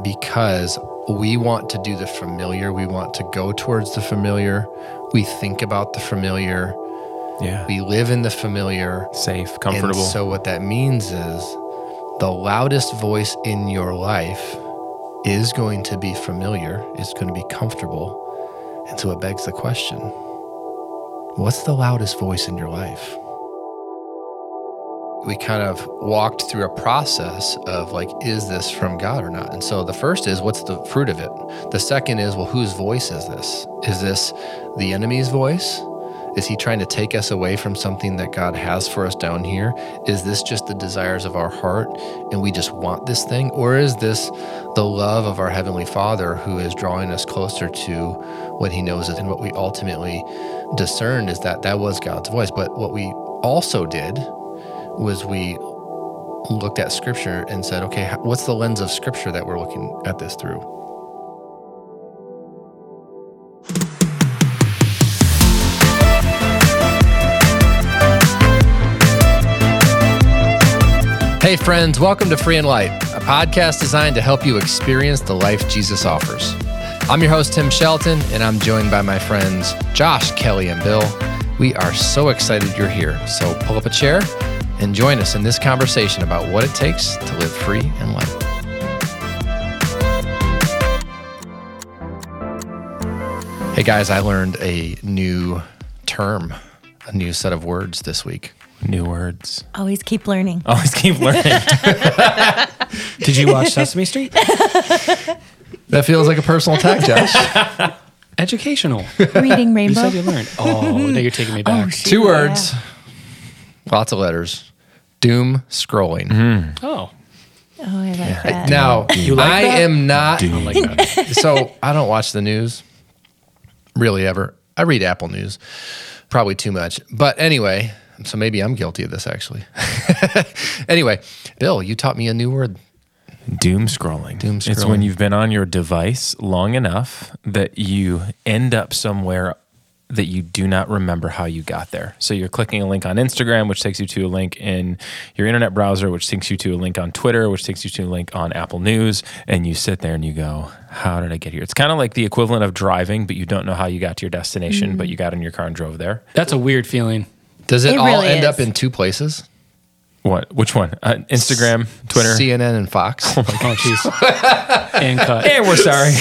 because we want to do the familiar. We want to go towards the familiar. We think about the familiar. Yeah. We live in the familiar. Safe, comfortable. And so what that means is the loudest voice in your life is going to be familiar, it's going to be comfortable. And so it begs the question what's the loudest voice in your life? We kind of walked through a process of like, is this from God or not? And so the first is, what's the fruit of it? The second is, well, whose voice is this? Is this the enemy's voice? Is he trying to take us away from something that God has for us down here? Is this just the desires of our heart and we just want this thing? Or is this the love of our Heavenly Father who is drawing us closer to what He knows and what we ultimately discerned is that that was God's voice. But what we also did was we looked at Scripture and said, okay, what's the lens of Scripture that we're looking at this through? Hey, friends, welcome to Free and Light, a podcast designed to help you experience the life Jesus offers. I'm your host, Tim Shelton, and I'm joined by my friends Josh, Kelly, and Bill. We are so excited you're here. So pull up a chair and join us in this conversation about what it takes to live free and light. Hey, guys, I learned a new term, a new set of words this week. New words. Always keep learning. Always keep learning. Did you watch Sesame Street? That feels like a personal attack, Josh. Educational. Reading You Rainbow. said you learned. Oh, now you're taking me oh, back. shoot, Two yeah. words, lots of letters. Doom scrolling. Mm-hmm. Oh, Oh, I like that. Now, You like I that? am not. I like that. so I don't watch the news really ever. I read Apple News, probably too much. But anyway, so maybe I'm guilty of this actually. anyway, Bill, you taught me a new word. Doom scrolling. Doom It's scrolling. when you've been on your device long enough that you end up somewhere that you do not remember how you got there. So you're clicking a link on Instagram, which takes you to a link in your internet browser, which takes you to a link on Twitter, which takes you to a link on Apple News. And you sit there and you go, How did I get here? It's kind of like the equivalent of driving, but you don't know how you got to your destination, but mm-hmm. you got in your car and drove there. That's a weird feeling. Does it, It all really end is. up in two places? What? Which one? Uh, Instagram, Twitter. CNN and Fox. Oh, jeez. and cut. and we're sorry.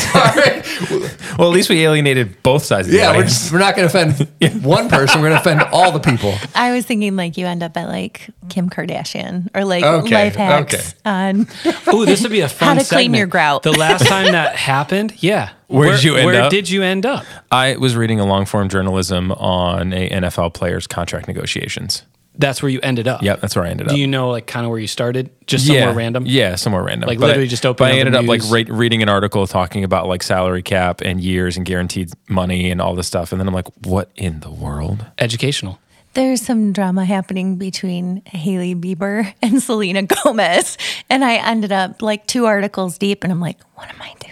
well, at least we alienated both sides of the yeah, we're, just, we're not going to offend one person. We're going to offend all the people. I was thinking like you end up at like Kim Kardashian or like Okay, life hacks okay. on Ooh, this would be a fun How to clean your grout. The last time that happened, yeah. Where did you end Where up? Where did you end up? I was reading a long form journalism on a NFL player's contract negotiations. That's where you ended up. Yeah, that's where I ended up. Do you know like kind of where you started? Just somewhere yeah, random? Yeah, somewhere random. Like, But literally I- just But opening I ended the up like re- reading an article talking about like salary cap and years and guaranteed money and all this stuff, and then I'm like, what in the world? Educational. there's some drama happening between Hailey Bieber and Selena Gomez. And I ended up like two articles deep and I'm like, what am I doing?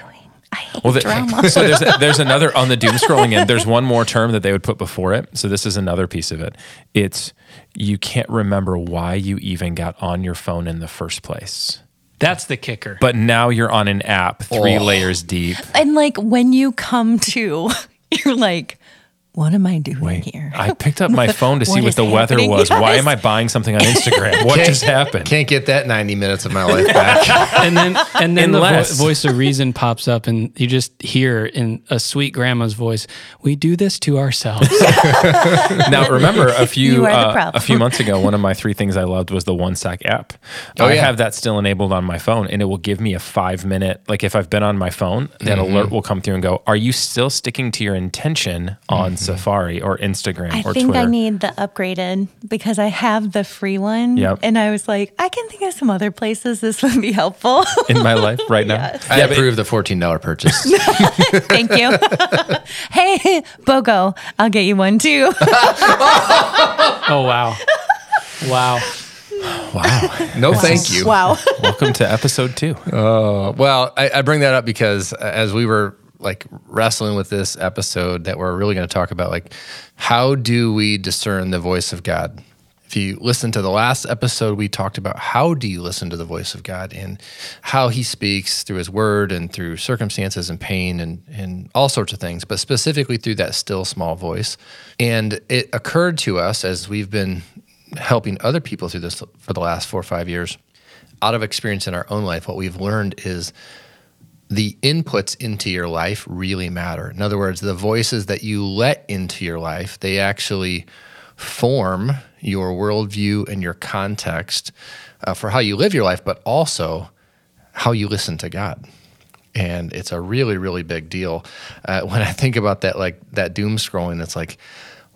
I hate Well, the- drama. so there's there's another on the doom scrolling end. There's one more term that they would put before it. So this is another piece of it. It's you can't remember why you even got on your phone in the first place. That's the kicker. But now you're on an app three Oh. layers deep. and like when you come to, you're like, what am I doing here? I picked up my phone to see What what is the weather happening? was. Why am I buying something on Instagram? What just happened? Can't get that 90 minutes of my life back. and then and then the vo- voice of reason pops up and you just hear in a sweet grandma's voice we do this to ourselves Now, remember a few You are the uh, a few months ago, one of my three things I loved was the one sec app. Oh, I yeah. have that still enabled on my phone, and it will give me a five minute. Like if I've been on my phone, that Mm-hmm. alert will come through and go, "Are you still sticking to your intention on Safari or Instagram I or think Twitter?" I need the upgraded because I have the free one. Yep. And I was like, I can think of some other places this would be helpful. in my life right now. Yes. I Yeah, but- approve the $14 purchase. Thank you. hey, Bogo, I'll get you one too. oh wow wow wow. No, thank you. wow. Welcome to episode two. Uh, well, I, I bring that up because as we were like wrestling with this episode, that we're really going to talk about, like, how do we discern the voice of God If you listen to the last episode, we talked about how do you listen to the voice of God and how he speaks through his word and through circumstances and pain and, and all sorts of things, but specifically through that still small voice. And it occurred to us as we've been helping other people through this for the last four or five years, out of experience in our own life, what we've learned is the inputs into your life really matter. In other words, the voices that you let into your life, they actually form your worldview and your context uh, for how you live your life, but also how you listen to God. And it's a really, really big deal. Uh, when I think about that, like that doom scrolling, it's like,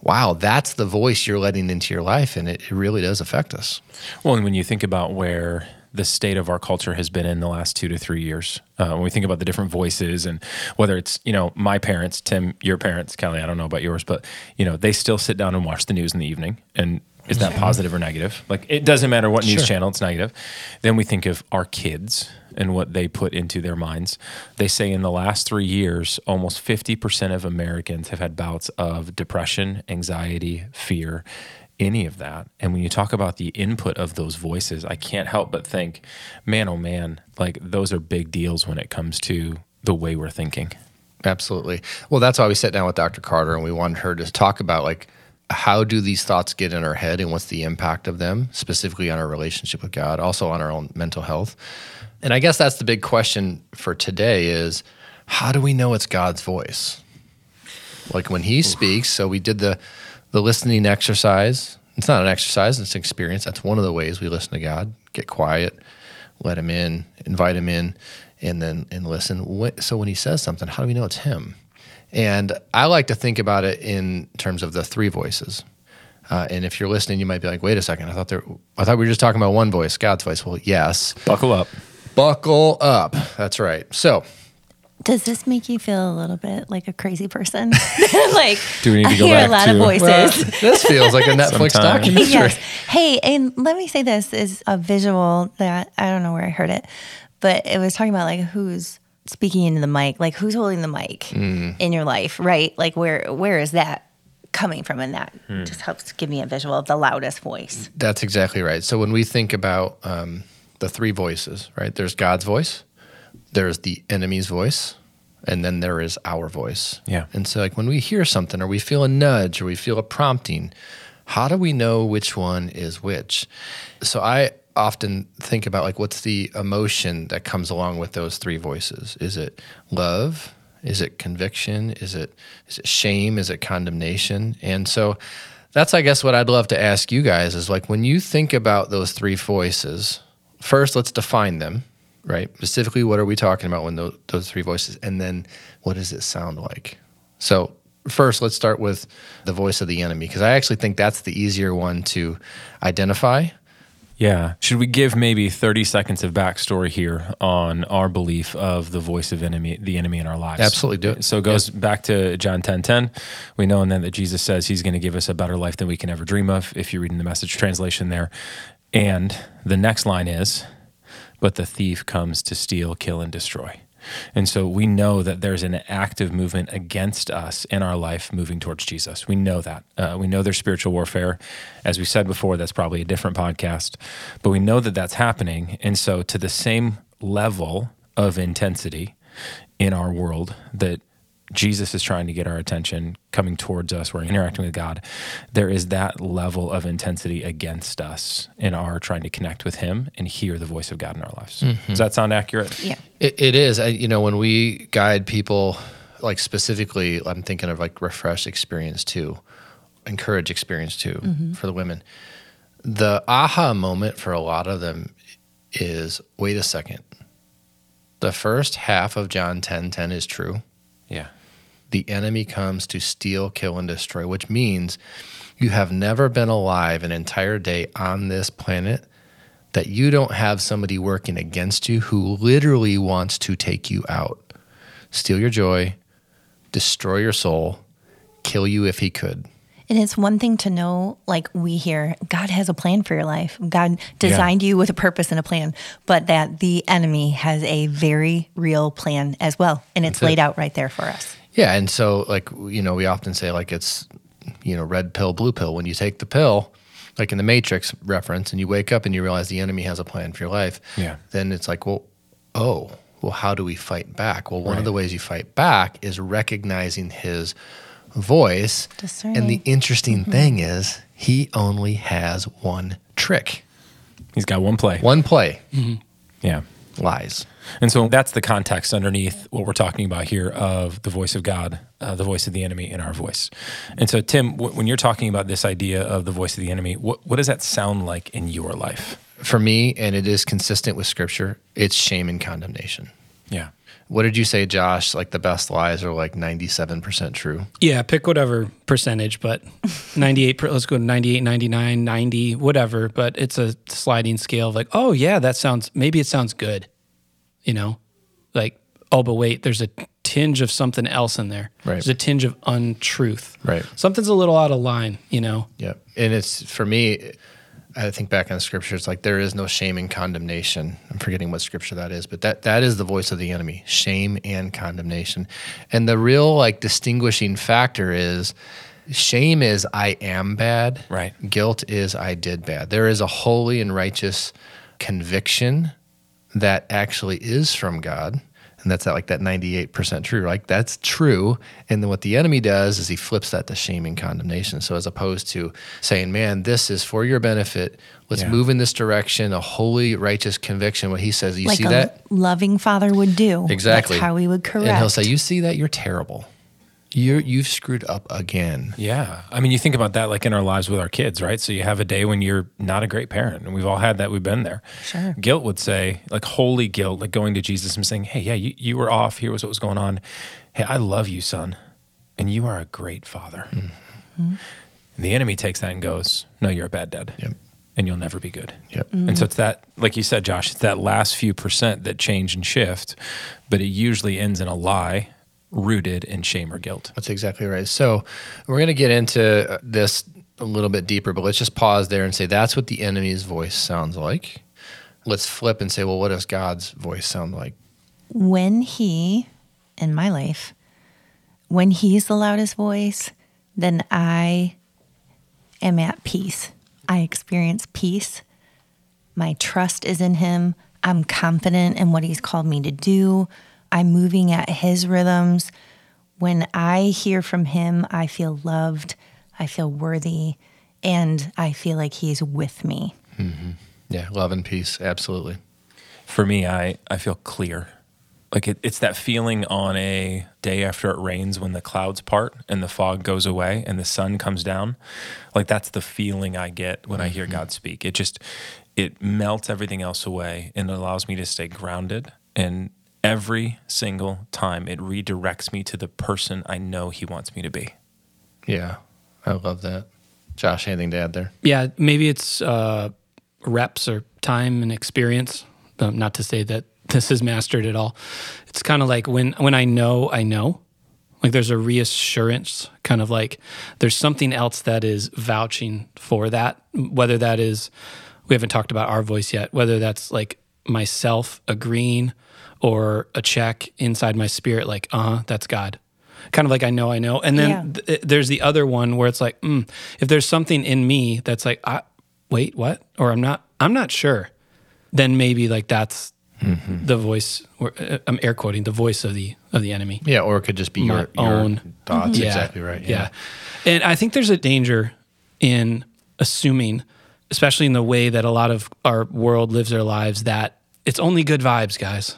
wow, that's the voice you're letting into your life, and it, it really does affect us. Well, and when you think about where the state of our culture has been in the last two to three years. Uh, when we think about the different voices and whether it's, you know, my parents, Tim, your parents, Kelly, I don't know about yours, but, you know, they still sit down and watch the news in the evening. And is that positive or negative? Like, it doesn't matter what news Sure. channel, it's negative. Then we think of our kids and what they put into their minds. They say in the last three years, almost 50% of Americans have had bouts of depression, anxiety, fear, any of that. And when you talk about the input of those voices, I can't help but think, man, oh man, like those are big deals when it comes to the way we're thinking. Absolutely. Well, that's why we sat down with Dr. Carter and we wanted her to talk about like how do these thoughts get in our head and what's the impact of them specifically on our relationship with God, also on our own mental health. And I guess that's the big question for today is how do we know it's God's voice? Like when he speaks, so we did the the listening exercise. It's not an exercise, it's an experience. That's one of the ways we listen to God. Get quiet, let him in, invite him in, and then and listen. So when he says something, how do we know it's him? And I like to think about it in terms of the three voices. Uh, and if you're listening, you might be like, "Wait a second! I thought there, I thought we were just talking about one voice, God's voice." Well, yes. Buckle up. Buckle up. That's right. So Does this make you feel a little bit like a crazy person? like, Do we need to I go hear back a lot to- of voices. well, this feels like a Netflix documentary. yes. Hey, and let me say this is a visual that I don't know where I heard it, but it was talking about like who's speaking into the mic, like who's holding the mic Mm. in your life, right? Like where where is that coming from? And that Hmm. just helps give me a visual of the loudest voice. That's exactly right. So when we think about um, the three voices, right? There's God's voice, there's the enemy's voice, and then there is our voice. Yeah. And so, like when we hear something, or we feel a nudge, or we feel a prompting, how do we know which one is which? So I often think about like what's the emotion that comes along with those three voices? Is it love? Is it conviction? Is it is it shame? Is it condemnation? And so that's I guess what I'd love to ask you guys is like when you think about those three voices, first let's define them, right? Specifically, what are we talking about when those, those three voices, and then what does it sound like? So first, let's start with the voice of the enemy because I actually think that's the easier one to identify. Yeah. Should we give maybe 30 seconds of backstory here on our belief of the voice of enemy, the enemy in our lives? Absolutely, do it. So it goes back to John 10 10. We know in then that Jesus says he's going to give us a better life than we can ever dream of, if you're reading the message translation there. And the next line is, but the thief comes to steal, kill, and destroy. And so we know that there's an active movement against us in our life moving towards Jesus. We know that. Uh, we know there's spiritual warfare. As we said before, that's probably a different podcast, but we know that that's happening. And so, to the same level of intensity in our world that Jesus is trying to get our attention, coming towards us, we're interacting with God. There is that level of intensity against us in our trying to connect with Him and hear the voice of God in our lives. Mm-hmm. Does that sound accurate? Yeah. It, it is. I, you know, when we guide people, like specifically, I'm thinking of like refresh experience too, encourage experience too mm-hmm. for the women. The aha moment for a lot of them is wait a second. The first half of John 10 10 is true. Yeah. The enemy comes to steal, kill, and destroy, which means you have never been alive an entire day on this planet that you don't have somebody working against you who literally wants to take you out, steal your joy, destroy your soul, kill you if he could. And it's one thing to know, like we hear, God has a plan for your life. God designed you with a purpose and a plan, but that the enemy has a very real plan as well. And it's That's it. laid out right there for us. Yeah, and so like you know, we often say like it's you know red pill, blue pill. When you take the pill, like in the Matrix reference, and you wake up and you realize the enemy has a plan for your life, Yeah. then it's like, well, oh, well, how do we fight back? Well, one Right. of the ways you fight back is recognizing his voice. Discerning. And the interesting mm-hmm. thing is, he only has one trick, He's got one play. one play mm-hmm. Yeah. Lies. And so that's the context underneath what we're talking about here of the voice of God, uh, the voice of the enemy in our voice. And so, Tim, w- when you're talking about this idea of the voice of the enemy, what, what does that sound like in your life? For me, and it is consistent with scripture, it's shame and condemnation. Yeah. What did you say, Josh? Like the best lies are like 97% true. Yeah, pick whatever percentage, but 98, per- let's go to 98, 99, 90, whatever. But it's a sliding scale of like, oh, yeah, that sounds, maybe it sounds good. You know, like, oh, but wait, there's a tinge of something else in there. Right. There's a tinge of untruth. Right. Something's a little out of line, you know? Yep. And it's for me, I think back on scripture, it's like there is no shame and condemnation. I'm forgetting what scripture that is, but that that is the voice of the enemy, shame and condemnation. And the real like distinguishing factor is shame is I am bad. Right. Guilt is I did bad. There is a holy and righteous conviction that actually is from God. And that's at like that 98% true. Like that's true. And then what the enemy does is he flips that to shame and condemnation. So as opposed to saying, man, this is for your benefit. Let's Yeah. move in this direction, a holy, righteous conviction. What he says, you like see a that? loving father would do. Exactly. That's how he would correct. And he'll say, you see that? You're terrible. You're, you've screwed up again. Yeah. I mean, you think about that like in our lives with our kids, right? So you have a day when you're not a great parent, and we've all had that. We've been there. Sure. Guilt would say, like holy guilt, like going to Jesus and saying, hey, yeah, you, you were off. Here was what was going on. Hey, I love you, son. And you are a great father. Mm-hmm. And the enemy takes that and goes, no, you're a bad dad. Yep. And you'll never be good. Yep. Mm-hmm. And so it's that, like you said, Josh, it's that last few percent that change and shift, but it usually ends in a lie rooted in shame or guilt. That's exactly right. So we're going to get into uh, this a little bit deeper, but let's just pause there and say that's what the enemy's voice sounds like. Let's flip and say, well, what does God's voice sound like? when he, in my life, when he's the loudest voice, then I am at peace. I experience peace. My trust is in him. I'm confident in what he's called me to do. I'm moving at his rhythms. When I hear from him, I feel loved, I feel worthy, and I feel like he's with me. Mm-hmm. Yeah, love and peace. Absolutely. For me, I, I feel clear. Like it, it's that feeling on a day after it rains when the clouds part and the fog goes away and the sun comes down. Like that's the feeling I get when I hear mm-hmm. God speak. It just it melts everything else away and allows me to stay grounded. And every single time it redirects me to the person I know He wants me to be. Yeah, I love that. Josh, anything to add there? Yeah, maybe it's uh, reps or time and experience. Um, not to say that this is mastered at all. It's kind of like when when I know I know, like there's a reassurance, kind of like there's something else that is vouching for that. Whether that is, we haven't talked about our voice yet. Whether that's like myself agreeing, or a check inside my spirit, like, uh huh, that's God. Kind of like I know, I know. And then Yeah. th- there's the other one where it's like, mm, if there's something in me that's like, I, wait, what? Or I'm not, I'm not sure. Then maybe like that's the voice. Or, uh, I'm air quoting the voice of the of the enemy. Yeah, or it could just be My your, your own- thoughts. Yeah, Exactly right. Yeah. and I think there's a danger in assuming, especially in the way that a lot of our world lives their lives, that it's only good vibes, guys.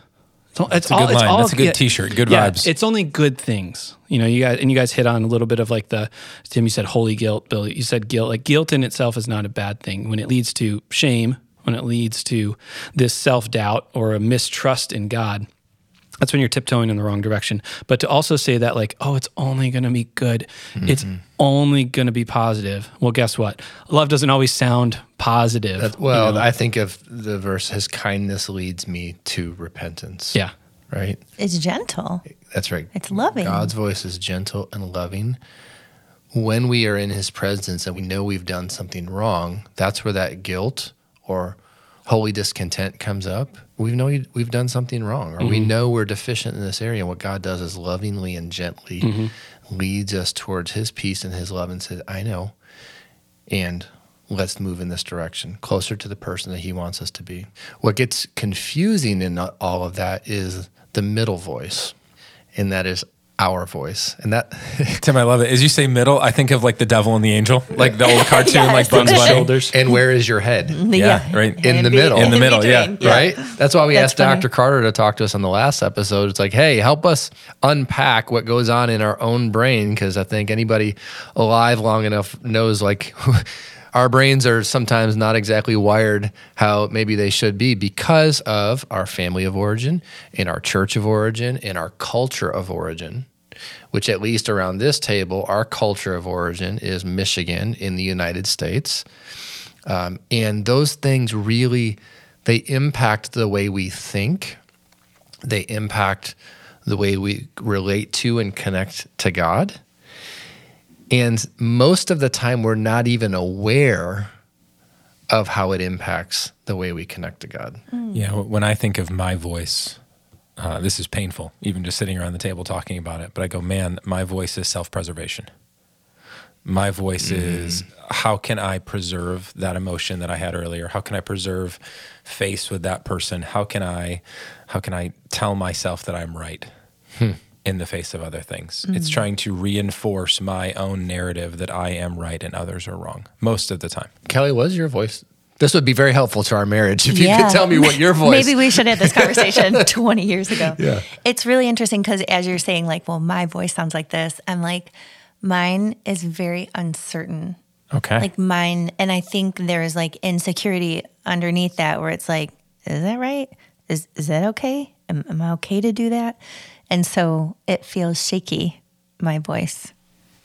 It's, all- it's a good all, it's all- That's a good t-shirt. Good yeah, vibes. It's only good things. You know, you guys and you guys hit on a little bit of like the Tim. You said holy guilt. Bill, you said guilt. Like guilt in itself is not a bad thing when it leads to shame. When it leads to this self doubt or a mistrust in God, that's when you're tiptoeing in the wrong direction. But to also say that, like, oh, it's only going to be good, it's mm-hmm. only going to be positive. Well, guess what? Love doesn't always sound positive. That- well, I think of the verse, his kindness leads me to repentance. yeah. Right? It's gentle. That's right. It's loving. God's voice is gentle and loving. When we are in his presence and we know we've done something wrong, that's where that guilt or holy discontent comes up. We know we- we've done something wrong, or we mm-hmm. know we're deficient in this area. And what God does is lovingly and gently mm-hmm. leads us towards his peace and his love and says, I know. And let's move in this direction, closer to the person that He wants us to be. What gets confusing in all of that is the middle voice, and that is our voice. And that, Tim, I love it. As you say middle, I think of like the devil and the angel, like the old cartoon, Yes. like Bugs Bunny. Shoulders. and where is your head? Mm, yeah, right. In the middle. In the middle, yeah. between. Right? That's why we That's asked funny. Dr. Carter to talk to us on the last episode. It's like, hey, help us unpack what goes on in our own brain. Because I think anybody alive long enough knows, like, our brains are sometimes not exactly wired how maybe they should be because of our family of origin, in our church of origin, in our culture of origin. Which, at least around this table, our culture of origin is Michigan in the United States um, and those things really they impact the way we think they impact the way we relate to and connect to god and most of the time we're not even aware of how it impacts the way we connect to god mm. Yeah, when I think of my voice, uh, this is painful, even just sitting around the table talking about it. But I go, man, my voice is self preservation. My voice mm-hmm. is how can I preserve that emotion that I had earlier? How can I preserve face with that person? How can I, how can I tell myself that I'm right hmm. In the face of other things? It's mm. trying to reinforce my own narrative that I am right and others are wrong most of the time. kelly what is your voice this would be very helpful to our marriage if you could tell me what your voice Maybe we should have this conversation 20 years ago. Yeah. It's really interesting because as you're saying, like, well, my voice sounds like this, I'm like, mine is very uncertain. Okay. Like mine, and I think there's like insecurity underneath that where it's like, is that right? Is is that okay? Am, am I okay to do that? And so it feels shaky, my voice,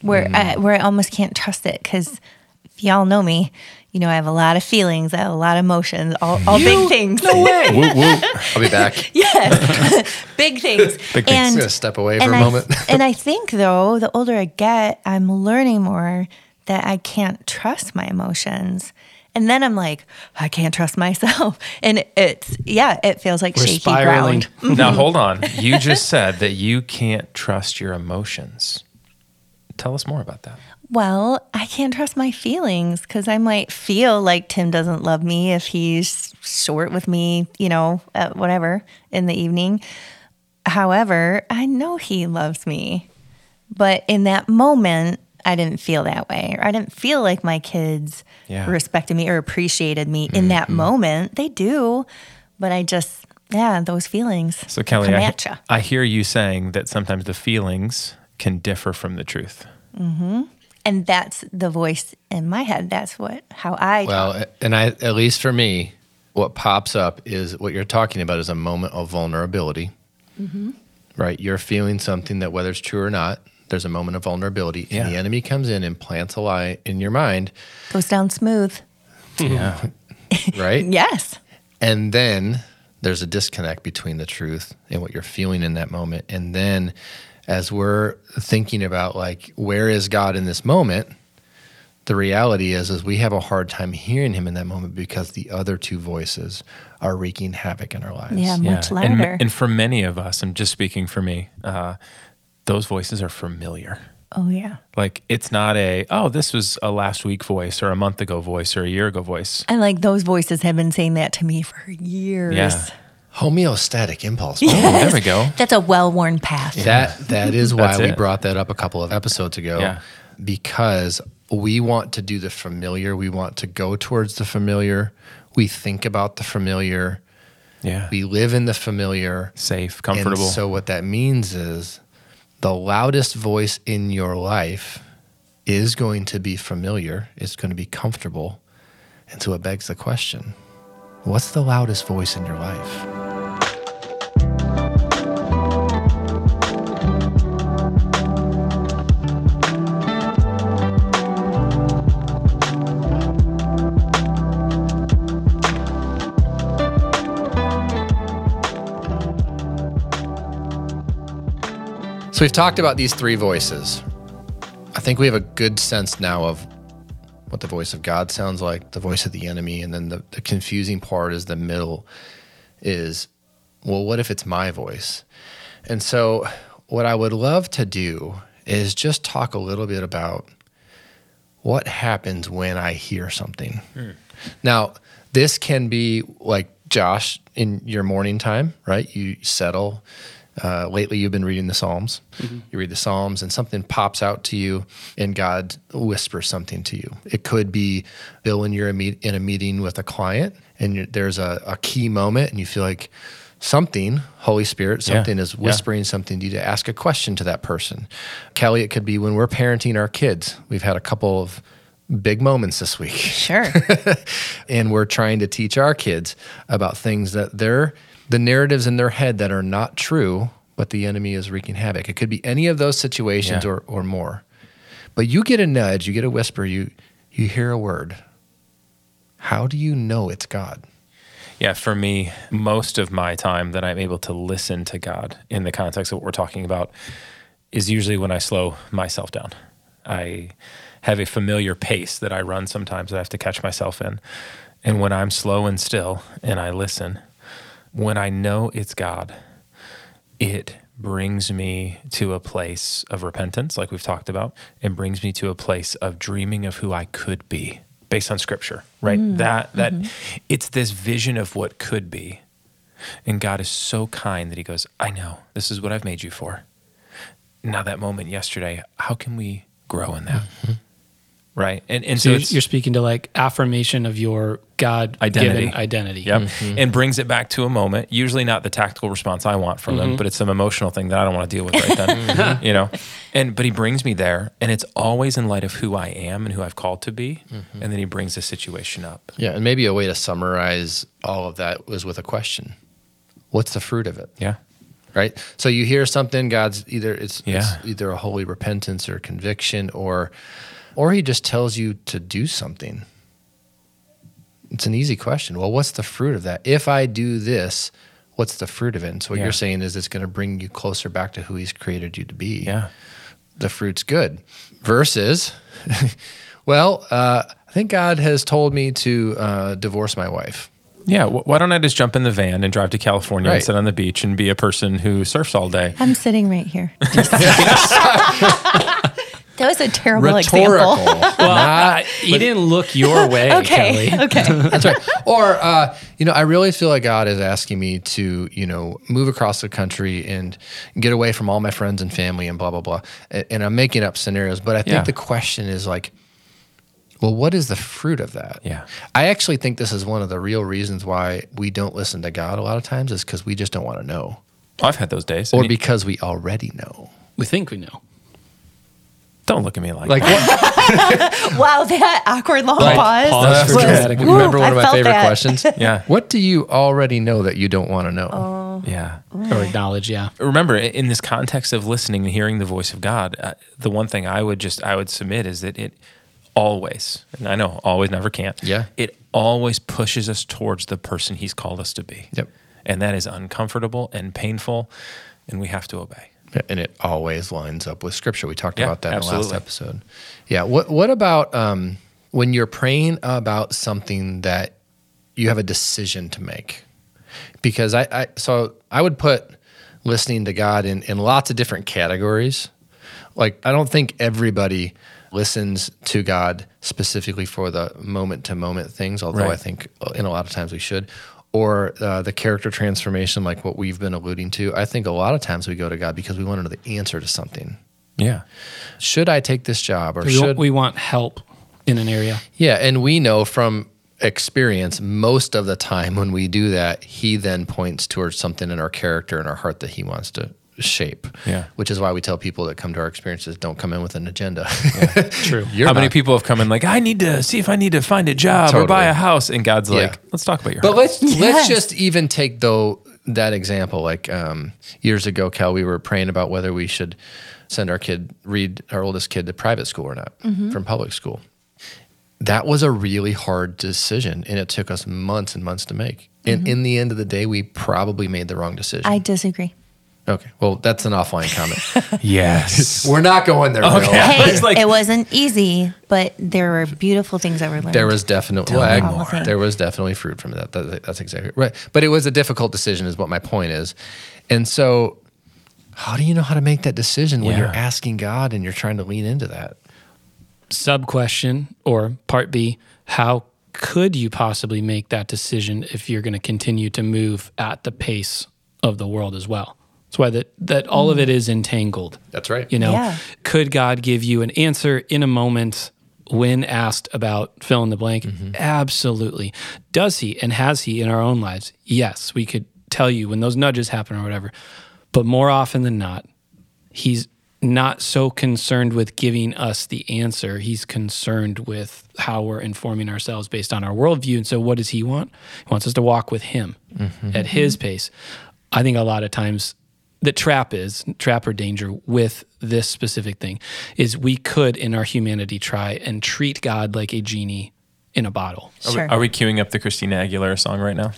where mm. I, where I almost can't trust it because if y'all know me, you know I have a lot of feelings, I have a lot of emotions, all, all big things. No way. whoop, whoop. i'll be back yes, big things. Big things. i'm gonna step away for and a I, moment and I think though, the older I get, I'm learning more that I can't trust my emotions. And then I'm like, I can't trust myself. And it's yeah, it feels like We're shaky spiraling. ground. now hold on. You just said that you can't trust your emotions. Tell us more about that. Well, I can't trust my feelings because I might feel like Tim doesn't love me if he's short with me, you know, uh, whatever in the evening. However, I know he loves me. But in that moment, I didn't feel that way. Or I didn't feel like my kids Yeah. respected me or appreciated me in that mm-hmm. moment. They do. But I just, yeah, those feelings. So Kelly, come I, at. I hear you saying that sometimes the feelings can differ from the truth. Mm-hmm. And that's the voice in my head. That's what, how I Well, and I at least for me, what pops up is what you're talking about is a moment of vulnerability. Mm-hmm. Right? You're feeling something that whether it's true or not, there's a moment of vulnerability. Yeah. And the enemy comes in and plants a lie in your mind, goes down smooth. Yeah. right? Yes. And then there's a disconnect between the truth and what you're feeling in that moment. And then as we're thinking about like where is God in this moment, the reality is is we have a hard time hearing him in that moment because the other two voices are wreaking havoc in our lives. Yeah, much And, louder. and for many of us, I'm just speaking for me, uh, those voices are familiar. oh, yeah. Like it's not a, oh, this was a last week voice or a month ago voice or a year ago voice. And like those voices have been saying that to me for years. Yeah. Homeostatic impulse. Oh, there we go. That's a well worn path. That that is why we it. brought that up a couple of episodes ago. Yeah. Because we want to do the familiar. We want to go towards the familiar. We think about the familiar. Yeah. We live in the familiar. Safe, comfortable. And so what that means is the loudest voice in your life is going to be familiar. It's going to be comfortable. And so it begs the question, what's the loudest voice in your life? So we've talked about these three voices. I think we have a good sense now of what the voice of God sounds like, the voice of the enemy, and then the, the confusing part is the middle is, well, what if it's my voice? And so what I would love to do is just talk a little bit about what happens when I hear something? Hmm. Now, this can be like Josh in your morning time, right? You settle. Uh, lately, you've been reading the Psalms. You read the Psalms, and something pops out to you, and God whispers something to you. It could be Bill, when you're a meet, in a meeting with a client, and you there's a, a key moment, and you feel like something, Holy Spirit, Yeah. something is Yeah. whispering something to you to ask a question to that person. Kelly, it could be when we're parenting our kids. We've had a couple of big moments this week Sure. and we're trying to teach our kids about things that they're the narratives in their head that are not true, but the enemy is wreaking havoc. It could be any of those situations Yeah. or, or more. But you get a nudge, you get a whisper, you you hear a word. How do you know it's God? Yeah, for me, most of my time that I'm able to listen to God in the context of what we're talking about is usually when I slow myself down. I have a familiar pace that I run sometimes that I have to catch myself in. And when I'm slow and still and I listen, when I know it's God, it brings me to a place of repentance, like we've talked about, and brings me to a place of dreaming of who I could be based on scripture, right? Mm, that that mm-hmm. it's this vision of what could be. And God is so kind that he goes, I know, this is what I've made you for. Now that moment yesterday, how can we grow in that? Mm-hmm. Right. And and So, so you're, it's you're speaking to like affirmation of your God Identity. given identity. Yep. Mm-hmm. And brings it back to a moment, usually not the tactical response I want from them, mm-hmm. but it's some emotional thing that I don't want to deal with right then. you know? And but he brings me there and it's always in light of who I am and who I've called to be. Mm-hmm. And then he brings the situation up. Yeah, and maybe a way to summarize all of that was with a question. What's the fruit of it? Yeah. right? So you hear something, God's either it's, Yeah. it's either a holy repentance or conviction, or or He just tells you to do something. It's an easy question. Well, what's the fruit of that? If I do this, what's the fruit of it? And so what Yeah. you're saying is it's going to bring you closer back to who He's created you to be. Yeah. the fruit's good. Versus, well, uh, I think God has told me to uh, divorce my wife. Yeah. wh- Why don't I just jump in the van and drive to California and sit on the beach and be a person who surfs all day? I'm sitting right here. Just- that was a terrible example. Well, Uh, he didn't look your way, Okay. Kelly. Okay. That's right. Or, uh, you know, I really feel like God is asking me to, you know, move across the country and get away from all my friends and family and blah, blah, blah. And I'm making up scenarios. But I think Yeah. the question is like, well, what is the fruit of that? Yeah. I actually think this is one of the real reasons why we don't listen to God a lot of times is because we just don't want to know I've had those days. or And you- because we already know. We think we know. Don't look at me like, Like, that. what? Wow, that awkward long Like, pause. pause for was- dramatic. Ooh, Remember one I of my felt favorite that. questions? Yeah. What do you already know that you don't want to know? Yeah. Or acknowledge, yeah. remember i- in this context of listening and hearing the voice of god uh, the one thing i would just i would submit is that it always and i know always never can't Yeah. it always pushes us towards the person he's called us to be Yep. and that is uncomfortable and painful and we have to obey and it always lines up with scripture. We talked Yeah, about that in the last episode. Yeah. What What about um, when you're praying about something that you have a decision to make? Because I, I so I would put listening to God in in lots of different categories. Like I don't think everybody listens to God specifically for the moment to moment things, although I think uh, in a lot of times we should. Or uh, the character transformation, like what we've been alluding to. I think a lot of times we go to God because we want to know the answer to something. yeah Should I take this job, or We, should want, we want help in an area. yeah, and we know from experience most of the time when we do that, he then points towards something in our character and our heart that he wants to shape. Yeah. Which is why we tell people that come to our experiences don't come in with an agenda. True. You're how many people have come in like i need to see if i need to find a job or buy a house and god's Yeah. like let's talk about your But heart. let's let's just even take though that example. Like um, years ago, Cal, we were praying about whether we should send our kid read our oldest kid to private school or not from public school. That was a really hard decision, and it took us months and months to make. And in the end of the day, we probably made the wrong decision. I disagree. Okay, well, that's an offline comment. yes we're not going there. Okay. Bill. Hey, like- it wasn't easy, but there were beautiful things that were learned. There was definitely Tell well, there was definitely fruit from that. That- That's exactly right. But it was a difficult decision, is what my point is. And so, how do you know how to make that decision when you're asking God and you're trying to lean into that? sub question or part B, how could you possibly make that decision if you're going to continue to move at the pace of the world as well? That's why that, that all of mm. it is entangled. That's right. You know, Yeah. could God give you an answer in a moment when asked about fill in the blank? Mm-hmm. Absolutely. Does he and has he in our own lives? Yes, we could tell you when those nudges happen or whatever. But more often than not, he's not so concerned with giving us the answer. He's concerned with how we're informing ourselves based on our worldview. And so, what does he want? He wants us to walk with him mm-hmm. at his mm-hmm. pace. I think a lot of times the trap is trap or danger with this specific thing is we could in our humanity try and treat God like a genie in a bottle. Are, we, are we queuing up the Christina Aguilera song right now?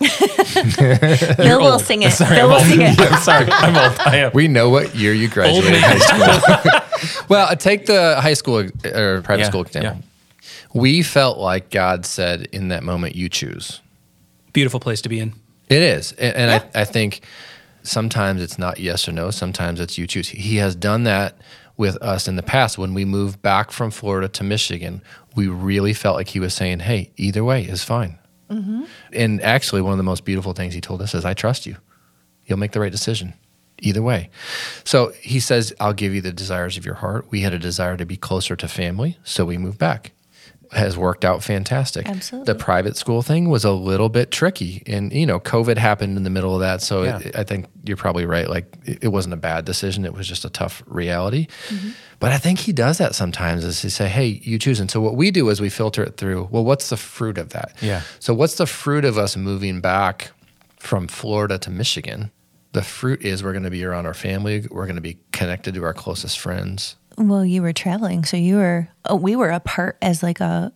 Bill will sing it. Bill will sing it. I'm sorry. I'm old. I am. We know what year you graduated high school. well, uh, take the high school or private Yeah, school example. We felt like God said in that moment, "You choose." Beautiful place to be in. It is, and, and I, I think sometimes it's not yes or no. Sometimes it's you choose. He has done that with us in the past. When we moved back from Florida to Michigan, we really felt like he was saying, "Hey, either way is fine." Mm-hmm. And actually, one of the most beautiful things he told us is, "I trust you. You'll make the right decision." Either way. So he says, I'll give you the desires of your heart. We had a desire to be closer to family, so we moved back. Has worked out fantastic. Absolutely. The private school thing was a little bit tricky. And, you know, COVID happened in the middle of that. So Yeah. it, I think you're probably right. Like, it, it wasn't a bad decision. It was just a tough reality. Mm-hmm. But I think he does that sometimes is he say, hey, you choose. And so what we do is we filter it through, well, what's the fruit of that? Yeah. So what's the fruit of us moving back from Florida to Michigan? The fruit is we're going to be around our family. We're going to be connected to our closest friends. Well, you were traveling, so you were. Oh, we were apart as like a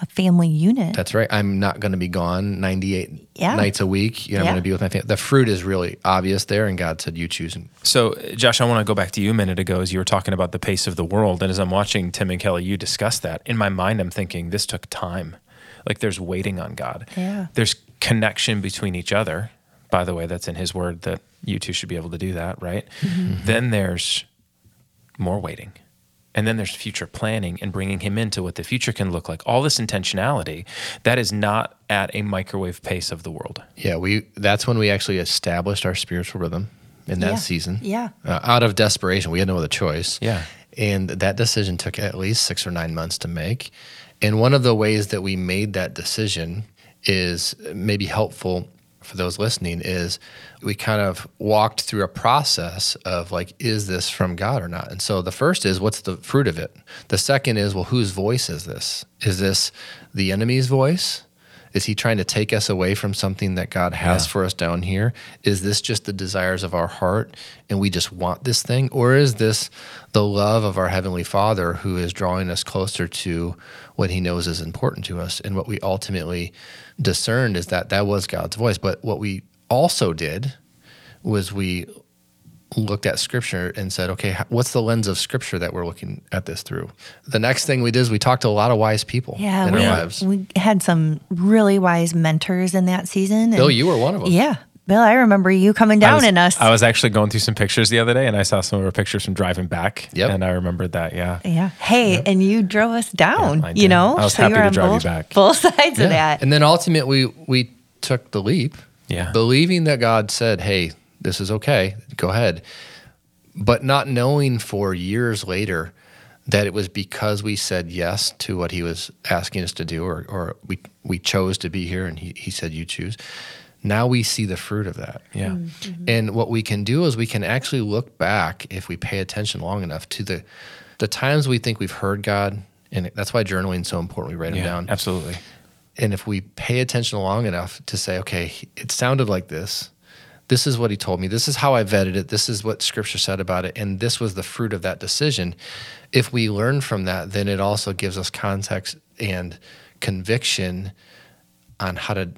a family unit. That's right. I'm not going to be gone 98 Yeah. nights a week. You know, I'm going to be with my family. The fruit is really obvious there, and God said, "You choose." And So, Josh, I want to go back to you a minute ago as you were talking about the pace of the world. And as I'm watching Tim and Kelly, you discuss that. In my mind, I'm thinking this took time. Like there's waiting on God. Yeah. There's connection between each other. By the way, that's in his word that you two should be able to do that, right? Mm-hmm. Then there's more waiting. And then there's future planning and bringing him into what the future can look like. All this intentionality that is not at a microwave pace of the world. yeah, we. That's when we actually established our spiritual rhythm in that Yeah. season. Yeah. Uh, out of desperation, we had no other choice. Yeah. And that decision took at least six or nine months to make. And one of the ways that we made that decision is maybe helpful for those listening is we kind of walked through a process of like, is this from God or not? And so the first is, what's the fruit of it? The second is, well, whose voice is this? Is this the enemy's voice? Is he trying to take us away from something that God has Yeah. for us down here? Is this just the desires of our heart and we just want this thing? Or is this the love of our Heavenly Father who is drawing us closer to what He knows is important to us? And what we ultimately discerned is that that was God's voice. But what we also did was we looked at scripture and said, okay, what's the lens of scripture that we're looking at this through? The next thing we did is we talked to a lot of wise people Yeah, in we, our lives. we had some really wise mentors in that season. Bill, and- you were one of them. Yeah, Bill, I remember you coming down was, in us. I was actually going through some pictures the other day, and I saw some of our pictures from driving back. Yep. and I remembered that. Yeah, yeah. Hey, and you drove us down. Yeah, you know, I was you happy were to on drive you back. Both sides of that. And then ultimately, we, we took the leap, Yeah. believing that God said, hey, this is okay, go ahead. But not knowing for years later that it was because we said yes to what he was asking us to do, or, or we, we chose to be here and he, he said, you choose. Now we see the fruit of that. yeah, Mm-hmm. And what we can do is we can actually look back if we pay attention long enough to the the times we think we've heard God, and that's why journaling is so important. We write them down. absolutely. And if we pay attention long enough to say, okay, it sounded like this. This is what he told me. This is how I vetted it. This is what scripture said about it. And this was the fruit of that decision. If we learn from that, then it also gives us context and conviction on how to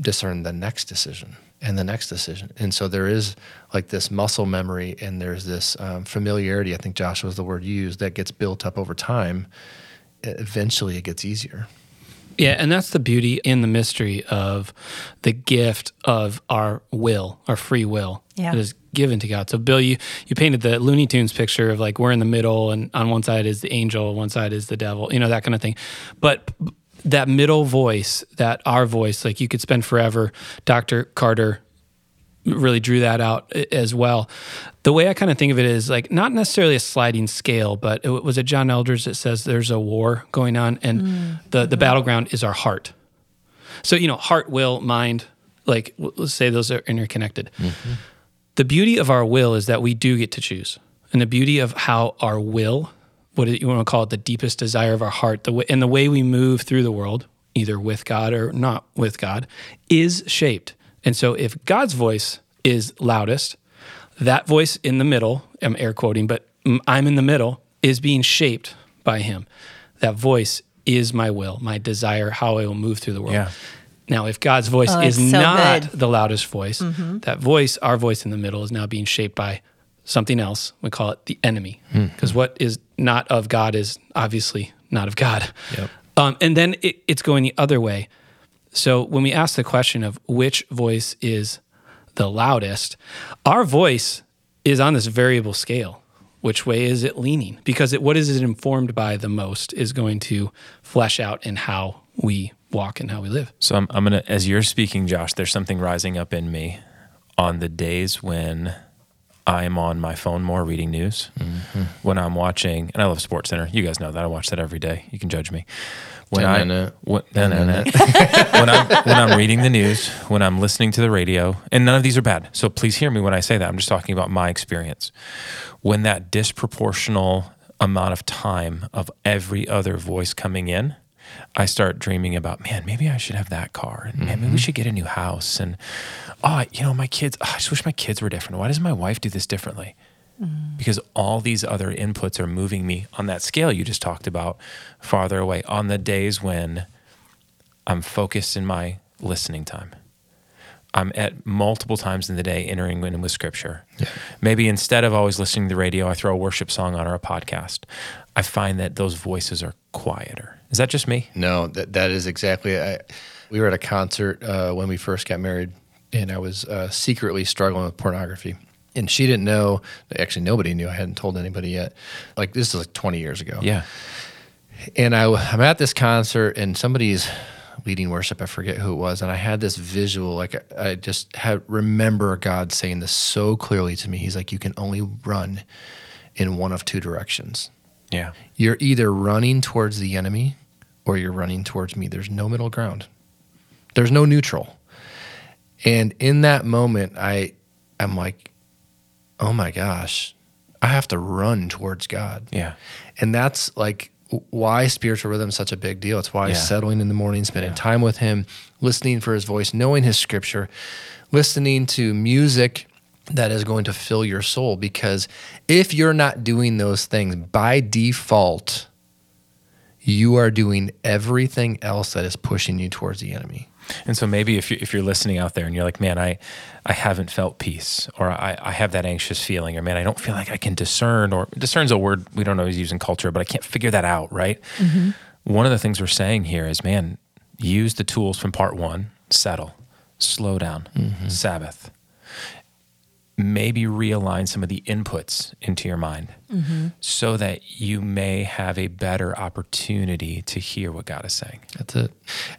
discern the next decision and the next decision. And so there is like this muscle memory and there's this um, familiarity. I think Josh was the word you used that gets built up over time. Eventually, it gets easier. Yeah, and that's the beauty in the mystery of the gift of our will, our free will Yeah. that is given to God. So, Bill, you you painted the Looney Tunes picture of like we're in the middle, and on one side is the angel, one side is the devil, you know that kind of thing. But that middle voice, that our voice, like you could spend forever. Dr. Carter really drew that out as well. The way I kind of think of it is like not necessarily a sliding scale, but it was it John Eldredge that says there's a war going on, and mm. the the battleground is our heart. So you know, heart, will, mind, like let's say those are interconnected. Mm-hmm. The beauty of our will is that we do get to choose, and the beauty of how our will, what you want to call it, the deepest desire of our heart, the way, and the way we move through the world, either with God or not with God, is shaped. And so, if God's voice is loudest, that voice in the middle, I'm air quoting, but I'm in the middle, is being shaped by Him. That voice is my will, my desire, how I will move through the world. Yeah. Now, if God's voice Oh, is so not good. the loudest voice, mm-hmm. that voice, our voice in the middle, is now being shaped by something else. We call it the enemy. Because what is not of God is obviously not of God. Yep. Um, and then it, it's going the other way. So when we ask the question of which voice is the loudest, our voice is on this variable scale. Which way is it leaning? Because it, what is it informed by the most is going to flesh out in how we walk and how we live. So I'm, I'm gonna, as you're speaking, Josh, there's something rising up in me on the days when I'm on my phone more reading news, mm-hmm. when I'm watching, and I love Sports Center. You guys know that I watch that every day. You can judge me. When I when, when I'm when I'm reading the news, when I'm listening to the radio, and none of these are bad. So please hear me when I say that. I'm just talking about my experience. When that disproportional amount of time of every other voice coming in, I start dreaming about, man, maybe I should have that car, and man, maybe we mm-hmm. should get a new house, and oh, you know, my kids. oh, I just wish my kids were different. Why doesn't my wife do this differently? Mm-hmm. because all these other inputs are moving me on that scale you just talked about farther away on the days when I'm focused in my listening time. I'm at multiple times in the day entering in with scripture. Maybe instead of always listening to the radio, I throw a worship song on or a podcast. I find that those voices are quieter. Is that just me? No, that that is exactly. I, we were at a concert uh, when we first got married, and I was uh, secretly struggling with pornography. And she didn't know. Actually, nobody knew. I hadn't told anybody yet. Like this is like 20 years ago. Yeah. And I, I'm at this concert, and somebody's leading worship. I forget who it was, and I had this visual. Like I, I just had remember God saying this so clearly to me. He's like, "You can only run in one of two directions. Yeah. You're either running towards the enemy, or you're running towards me. There's no middle ground. There's no neutral." And in that moment, I, I'm like, "Oh my gosh." I have to run towards God. Yeah. And that's like why spiritual rhythm is such a big deal. It's why Yeah. settling in the morning, spending time with Him, listening for His voice, knowing His scripture, listening to music that is going to fill your soul. Because if you're not doing those things by default, you are doing everything else that is pushing you towards the enemy. And so maybe if you're, if you're listening out there and you're like, man, I, I haven't felt peace or I, I have that anxious feeling or man, I don't feel like I can discern or discern's a word we don't always use in culture, but I can't figure that out, right? Mm-hmm. One of the things we're saying here is, man, use the tools from part one, settle, slow down, mm-hmm. Sabbath. Maybe realign some of the inputs into your mind so that you may have a better opportunity to hear what God is saying. That's it.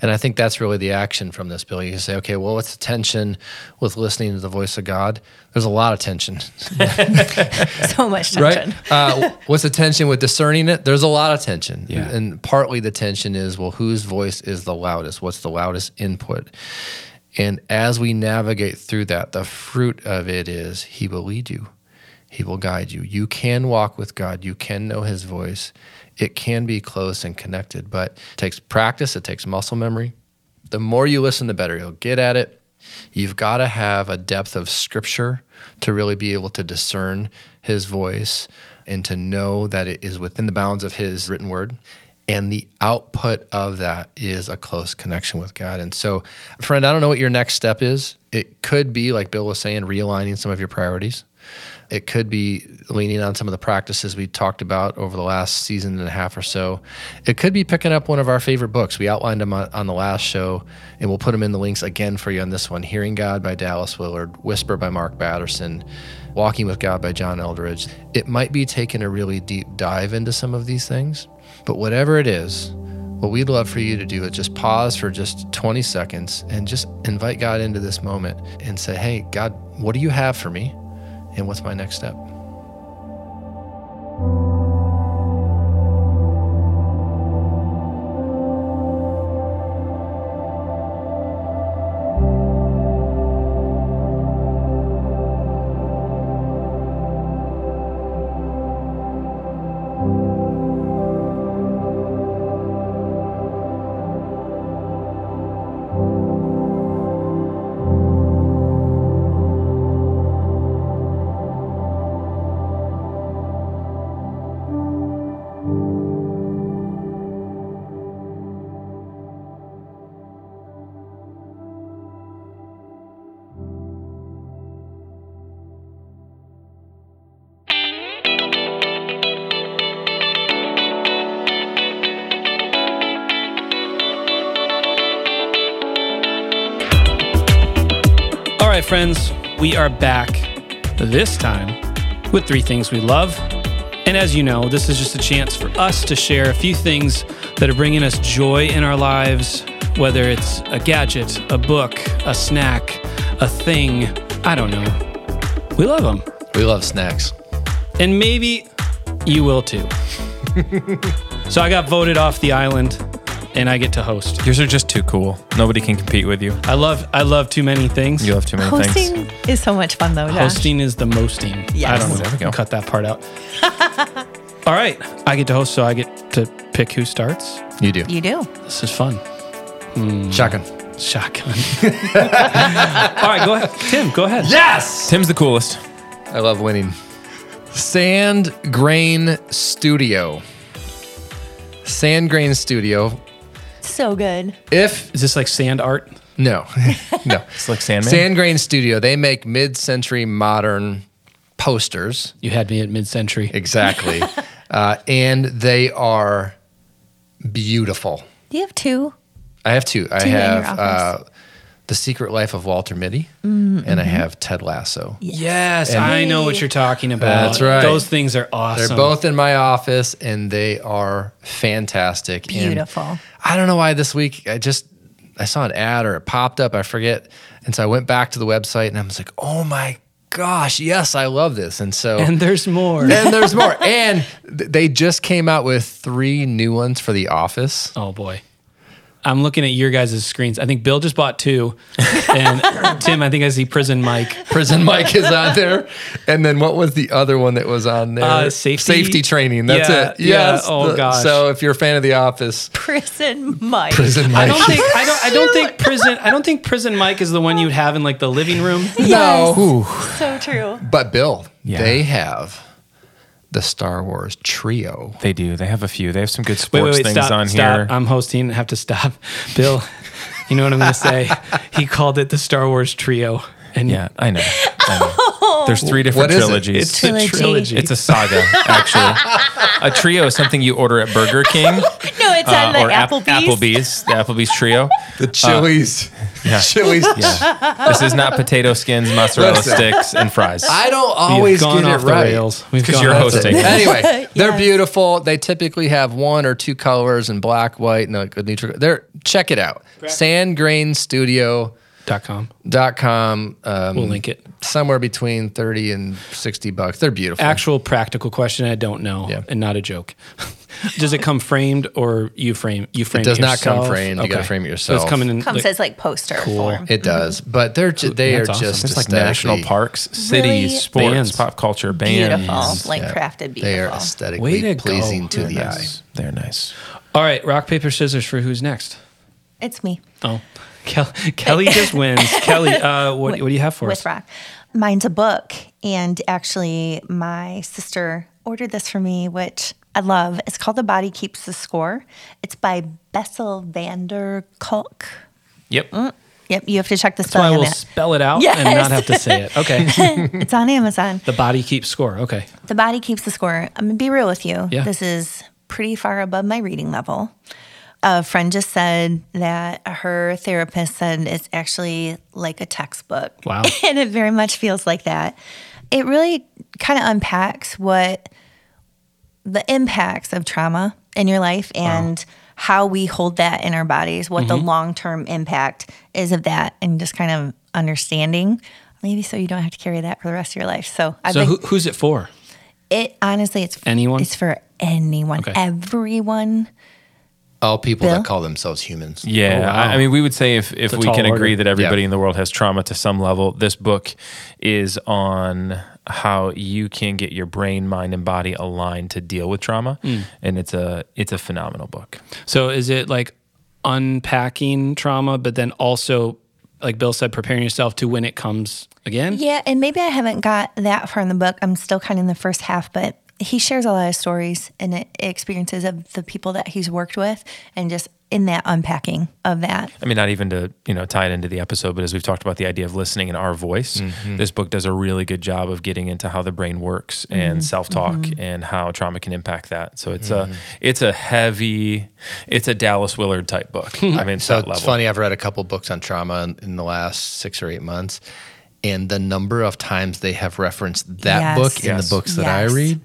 And I think that's really the action from this, Billy. You say, okay, well, what's the tension with listening to the voice of God? There's a lot of tension, so much tension. right? Uh, what's the tension with discerning it? There's a lot of tension. Yeah. And partly the tension is, well, whose voice is the loudest? What's the loudest input? And as we navigate through that, the fruit of it is He will lead you. He will guide you. You can walk with God. You can know His voice. It can be close and connected, but it takes practice. It takes muscle memory. The more you listen, the better you'll get at it. You've got to have a depth of scripture to really be able to discern His voice and to know that it is within the bounds of His written word. And the output of that is a close connection with God. And so, friend, I don't know what your next step is. It could be, like Bill was saying, realigning some of your priorities. It could be leaning on some of the practices we talked about over the last season and a half or so. It could be picking up one of our favorite books. We outlined them on, the last show, and we'll put them in the links again for you on this one Hearing God by Dallas Willard, Whisper by Mark Batterson, Walking with God by John Eldredge. It might be taking a really deep dive into some of these things, but whatever it is, what we'd love for you to do is just pause for just 20 seconds and just invite God into this moment and say, Hey, God, what do you have for me? And what's my next step? Friends, we are back this time with three things we love. And as you know, this is just a chance for us to share a few things that are bringing us joy in our lives, whether it's a gadget, a book, a snack, a thing. I don't know. We love them. We love snacks. And maybe you will too. so I got voted off the island and I get to host. Yours are just too cool. Nobody can compete with you. I love I love too many things. You have too many things. Hosting things. is so much fun though. Josh. Hosting is the mosting. I Yes. don't know. There we go. Cut that part out. All right. I get to host, so I get to pick who starts. You do. You do. This is fun. Hmm. Shotgun. Shotgun. All right, go ahead. Tim, go ahead. Yes! Tim's the coolest. I love winning. Sand Grain Studio. Sandgrain Studio. So good. If, Is this like sand art? no, no. It's like Sandman. Sandgrain Studio, they make mid century modern posters. You had me at mid century. Exactly. uh, and they are beautiful. Do you have two? I have two. I Two in your have uh, office. The Secret Life of Walter Mitty, mm, and I mm-hmm. have Ted Lasso. Yes, I know what you're talking about. That's right. Those things are awesome. They're both in my office, and they are fantastic. And Beautiful. I don't know why this week I just I saw an ad or it popped up. I forget, and so I went back to the website, and I was like, "Oh my gosh, yes, I love this!" And so And there's more. and there's more. And th- they just came out with three new ones for The Office. Oh boy. I'm looking at your guys' screens. I think Bill just bought two. And Tim, I think I see Prison Mike. Prison Mike is on there. And then what was the other one that was on there? Uh, safety- Safety training. That's Yeah, it. yeah. Oh, The- gosh. So if you're a fan of The Office, Prison Mike. Prison I Mike. don't think I don't I don't think prison I don't think prison Mike is the one you'd have in like the living room. Yes. No. So true. But Bill, Yeah. they have the Star Wars trio. They do. They have a few. They have some good sports wait, wait, things stop, on stop. here. I'm hosting, I have to stop. Bill, you know what I'm gonna say? He called it the Star Wars trio. And yeah, I know. I know. There's three different What is it? trilogies. it's Trilogy. a trilogy. It's a saga, actually. a trio is something you order at Burger King No, it's uh, on the or Applebee's. Applebee's, the Applebee's trio. The Chili's. Yeah. Chili's. Yeah. This is not potato skins, mozzarella Listen. sticks, and fries. I don't We've always gone get off it the right. rails. We've 'Cause gone you're hosting. rails. Anyway, they're Yes. beautiful. They typically have one or two colors in black, white, and a good neutral. They're check it out. Sandgrainstudio.com. Dot com. dot Um, We'll link it. somewhere between 30 and 60 bucks. They're beautiful. Actual practical question, I don't know. Yeah. And not a joke. Does it come framed or you frame you frame it does not come yourself? framed. You got to frame it So yourself. it's coming in Comes like- as like poster form. It does, but they're ju- they That's are awesome. just it's like national parks, cities, Really sports, Bands. pop culture, bands. Beautiful. Like Yeah. crafted beautiful. They are Way aesthetically to go. pleasing to They're the nice. They're nice. All right, rock, paper, scissors for who's next. It's me. Oh. Kel- Kelly just wins. Kelly, uh, what, what do you have for with us? rock. Mine's a book, and actually, my sister ordered this for me, which I love. It's called "The Body Keeps the Score." It's by Bessel van der Kolk. Yep. Mm. Yep, you have to check the So I spelling will on it. spell it out and not have to say it. Okay. It's on Amazon. the body keeps score. Okay. The body keeps the score. I'm gonna be real with you. Yeah. This is pretty far above my reading level. A friend just said that her therapist said it's actually like a textbook. Wow. and it very much feels like that. It really kind of unpacks what the impacts of trauma in your life and how we hold that in our bodies, what the Mm-hmm. long term impact is of that, and just kind of understanding. Maybe so you don't have to carry that for the rest of your life. So I've So been who, who's it for? it honestly, it's Anyone? It's for anyone, Okay. everyone. All people Bill? that call themselves humans. Yeah, Oh, wow. I, I mean, we would say if, if It's we tall can agree that everybody Yeah. in the world has trauma to some level, this book is on how you can get your brain, mind, and body aligned to deal with trauma, Hmm. and it's a it's a phenomenal book. So is it like unpacking trauma, but then also, like Bill said, preparing yourself to when it comes again? Yeah, and maybe I haven't got that far in the book. I'm still kind of in the first half, but he shares a lot of stories and e- experiences of the people that he's worked with, and just in that unpacking of that. I mean, not even to you know tie it into the episode, but as we've talked about the idea of listening in our voice, Mm-hmm. this book does a really good job of getting into how the brain works and self talk and how trauma can impact that. So it's Mm-hmm. a it's a heavy, it's a Dallas Willard type book. I mean, So it's level. funny. I've read a couple books on trauma in, in the last six or eight months, and the number of times they have referenced that Yes. book in Yes. the books that I read.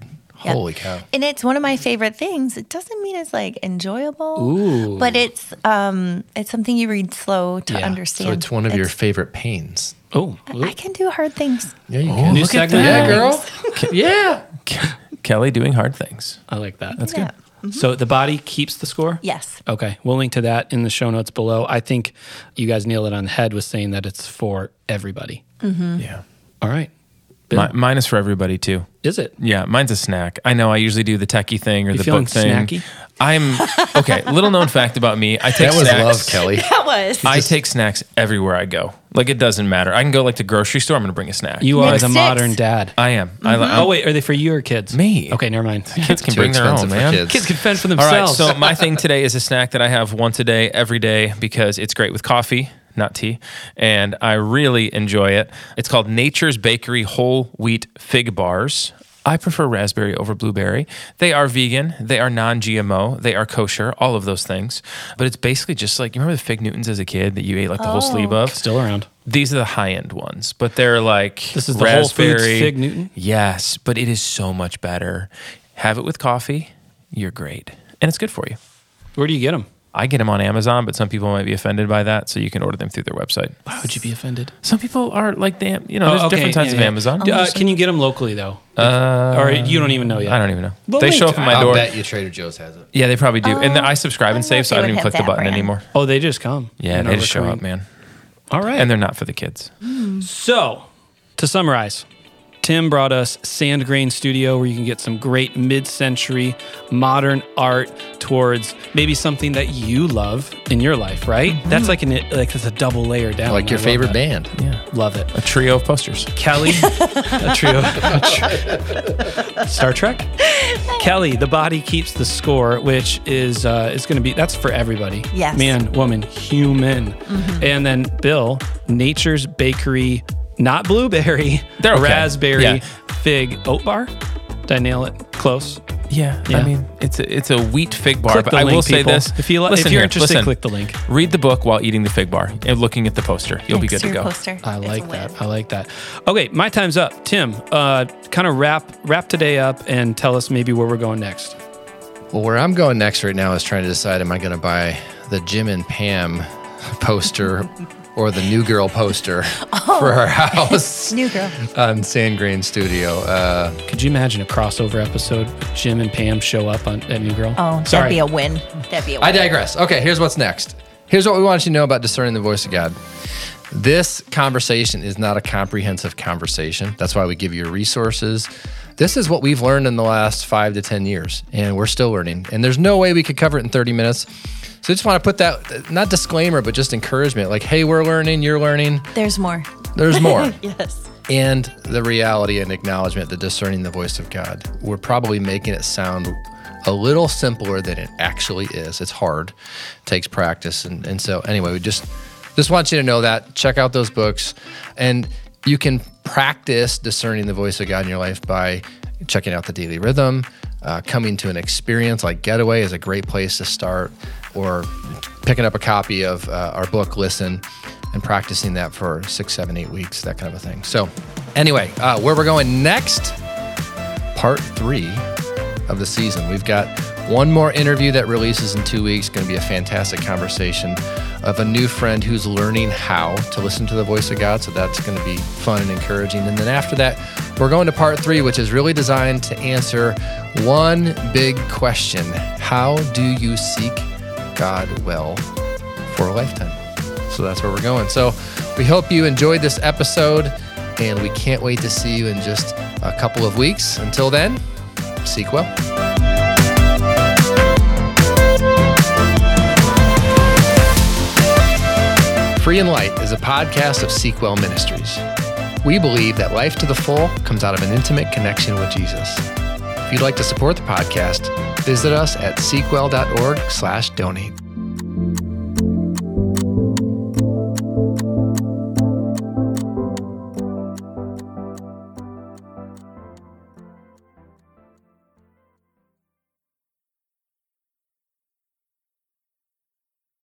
Yep. Holy cow! And it's one of my favorite things. It doesn't mean it's like enjoyable, Ooh. but it's um it's something you read slow to Yeah. Understand. So it's one of your favorite pains. Oh, I can do hard things. Yeah, you Oh, new look at segment. Yeah, that. girl. yeah. Kelly doing hard things. I like that. That's Yeah. good. So the body keeps the score? Yes. Okay. We'll link to that in the show notes below. I think you guys nailed it on the head with saying that it's for everybody. Yeah. All right. Bill, Mi- mine is for everybody too. is it? Yeah, mine's a snack. I know I usually do the techie thing or You the book thing. snacky? I'm okay. Little known fact about me: I take That was snacks. love, Kelly. That was. I take snacks everywhere I go. Like it doesn't matter. I can go like to grocery store. I'm going to bring a snack. You are Nick the Six. modern dad. I am. I, li- mm-hmm. Oh, wait. Are they for you or kids? Me. Okay, never mind. kids can bring their own, man. kids. Kids can fend for themselves. All right. themselves. So my thing today is a snack that I have once a day, every day, because it's great with coffee, not tea, and I really enjoy it. It's called Nature's Bakery Whole Wheat Fig Bars. I prefer raspberry over blueberry. They are vegan, they are non GMO, they are kosher, all of those things. But it's basically just like you remember the Fig Newtons as a kid that you ate like the whole sleeve oh. of? Still around. These are the high end ones, but they're like This is the Whole Foods. Fig Newton? Yes, but it is so much better. Have it with coffee, you're great. And it's good for you. Where do you get them? I get them on Amazon, but some people might be offended by that, so you can order them through their website. Why would you be offended? Some people are like, they, you know, there's Oh, okay, different types yeah, of yeah. Amazon. Uh, can you get them locally though? Uh, or you don't even know yet? I don't even know. Well, they show up at my door. I'll door. bet you Trader Joe's has it. Yeah, they probably do. and then I subscribe and wonder save, so I don't even click the button brand. anymore. Oh, they just come. Yeah, they just show up, man. All right. And they're not for the kids. So, to summarize, Tim brought us Sandgrain Studio, where you can get some great mid-century modern art towards maybe something that you love in your life. Right? That's like an like it's a double layer down. Like your favorite that. band. Yeah. Love it. A trio of posters. Kelly, a trio. Star Trek. Kelly, the body keeps the score, which is uh, is going to be that's for everybody. Yes. man, woman, human. And then Bill, Nature's Bakery, not blueberry, They're okay. raspberry Yeah. fig oat bar. Did I nail it? Close. Yeah, Yeah. I mean, it's a, it's a wheat fig bar. Click but the I link, will say people. this: If you li- if listen you're here, interested, listen. click the link. Read the book while eating the fig bar and looking at the poster. You'll be good to your go. Poster. I It's a like win. that. I like that. Okay, my time's up. Tim, uh, kind of wrap wrap today up and tell us maybe where we're going next. Well, where I'm going next right now is trying to decide: Am I going to buy the Jim and Pam poster or the New Girl poster for our house New girl. on Sandgrain Studio? Uh, Could you imagine a crossover episode? Jim and Pam show up on at New Girl. Oh, sorry. that'd be a win. That'd be a win. I digress. Okay, here's what's next. Here's what we want you to know about discerning the voice of God. This conversation is not a comprehensive conversation. That's why we give you resources. This is what we've learned in the last five to 10 years, and we're still learning. And there's no way we could cover it in 30 minutes. So I just want to put that, not disclaimer, but just encouragement like, hey, we're learning, you're learning, There's more. there's more. Yes. and the reality and acknowledgement that discerning the voice of God, we're probably making it sound a little simpler than it actually is. It's hard, it takes practice, and and so anyway, we just just want you to know that. Check out those books. And you can practice discerning the voice of God in your life by checking out the daily rhythm. Uh, coming to an experience like Getaway is a great place to start, or picking up a copy of uh, our book, Listen, and practicing that for six, seven, eight weeks, that kind of a thing. So, anyway, uh, where we're going next, part three of the season. We've got one more interview that releases in two weeks. Going to be a fantastic conversation of a new friend who's learning how to listen to the voice of God. So that's going to be fun and encouraging. And then after that, we're going to part three, which is really designed to answer one big question How do you seek God well for a lifetime? So that's where we're going. So we hope you enjoyed this episode, and we can't wait to see you in just a couple of weeks. Until then, seek well. Free and Light is a podcast of Seek Well Ministries. We believe that life to the full comes out of an intimate connection with Jesus. If you'd like to support the podcast, visit us at seekwell.org slash donate.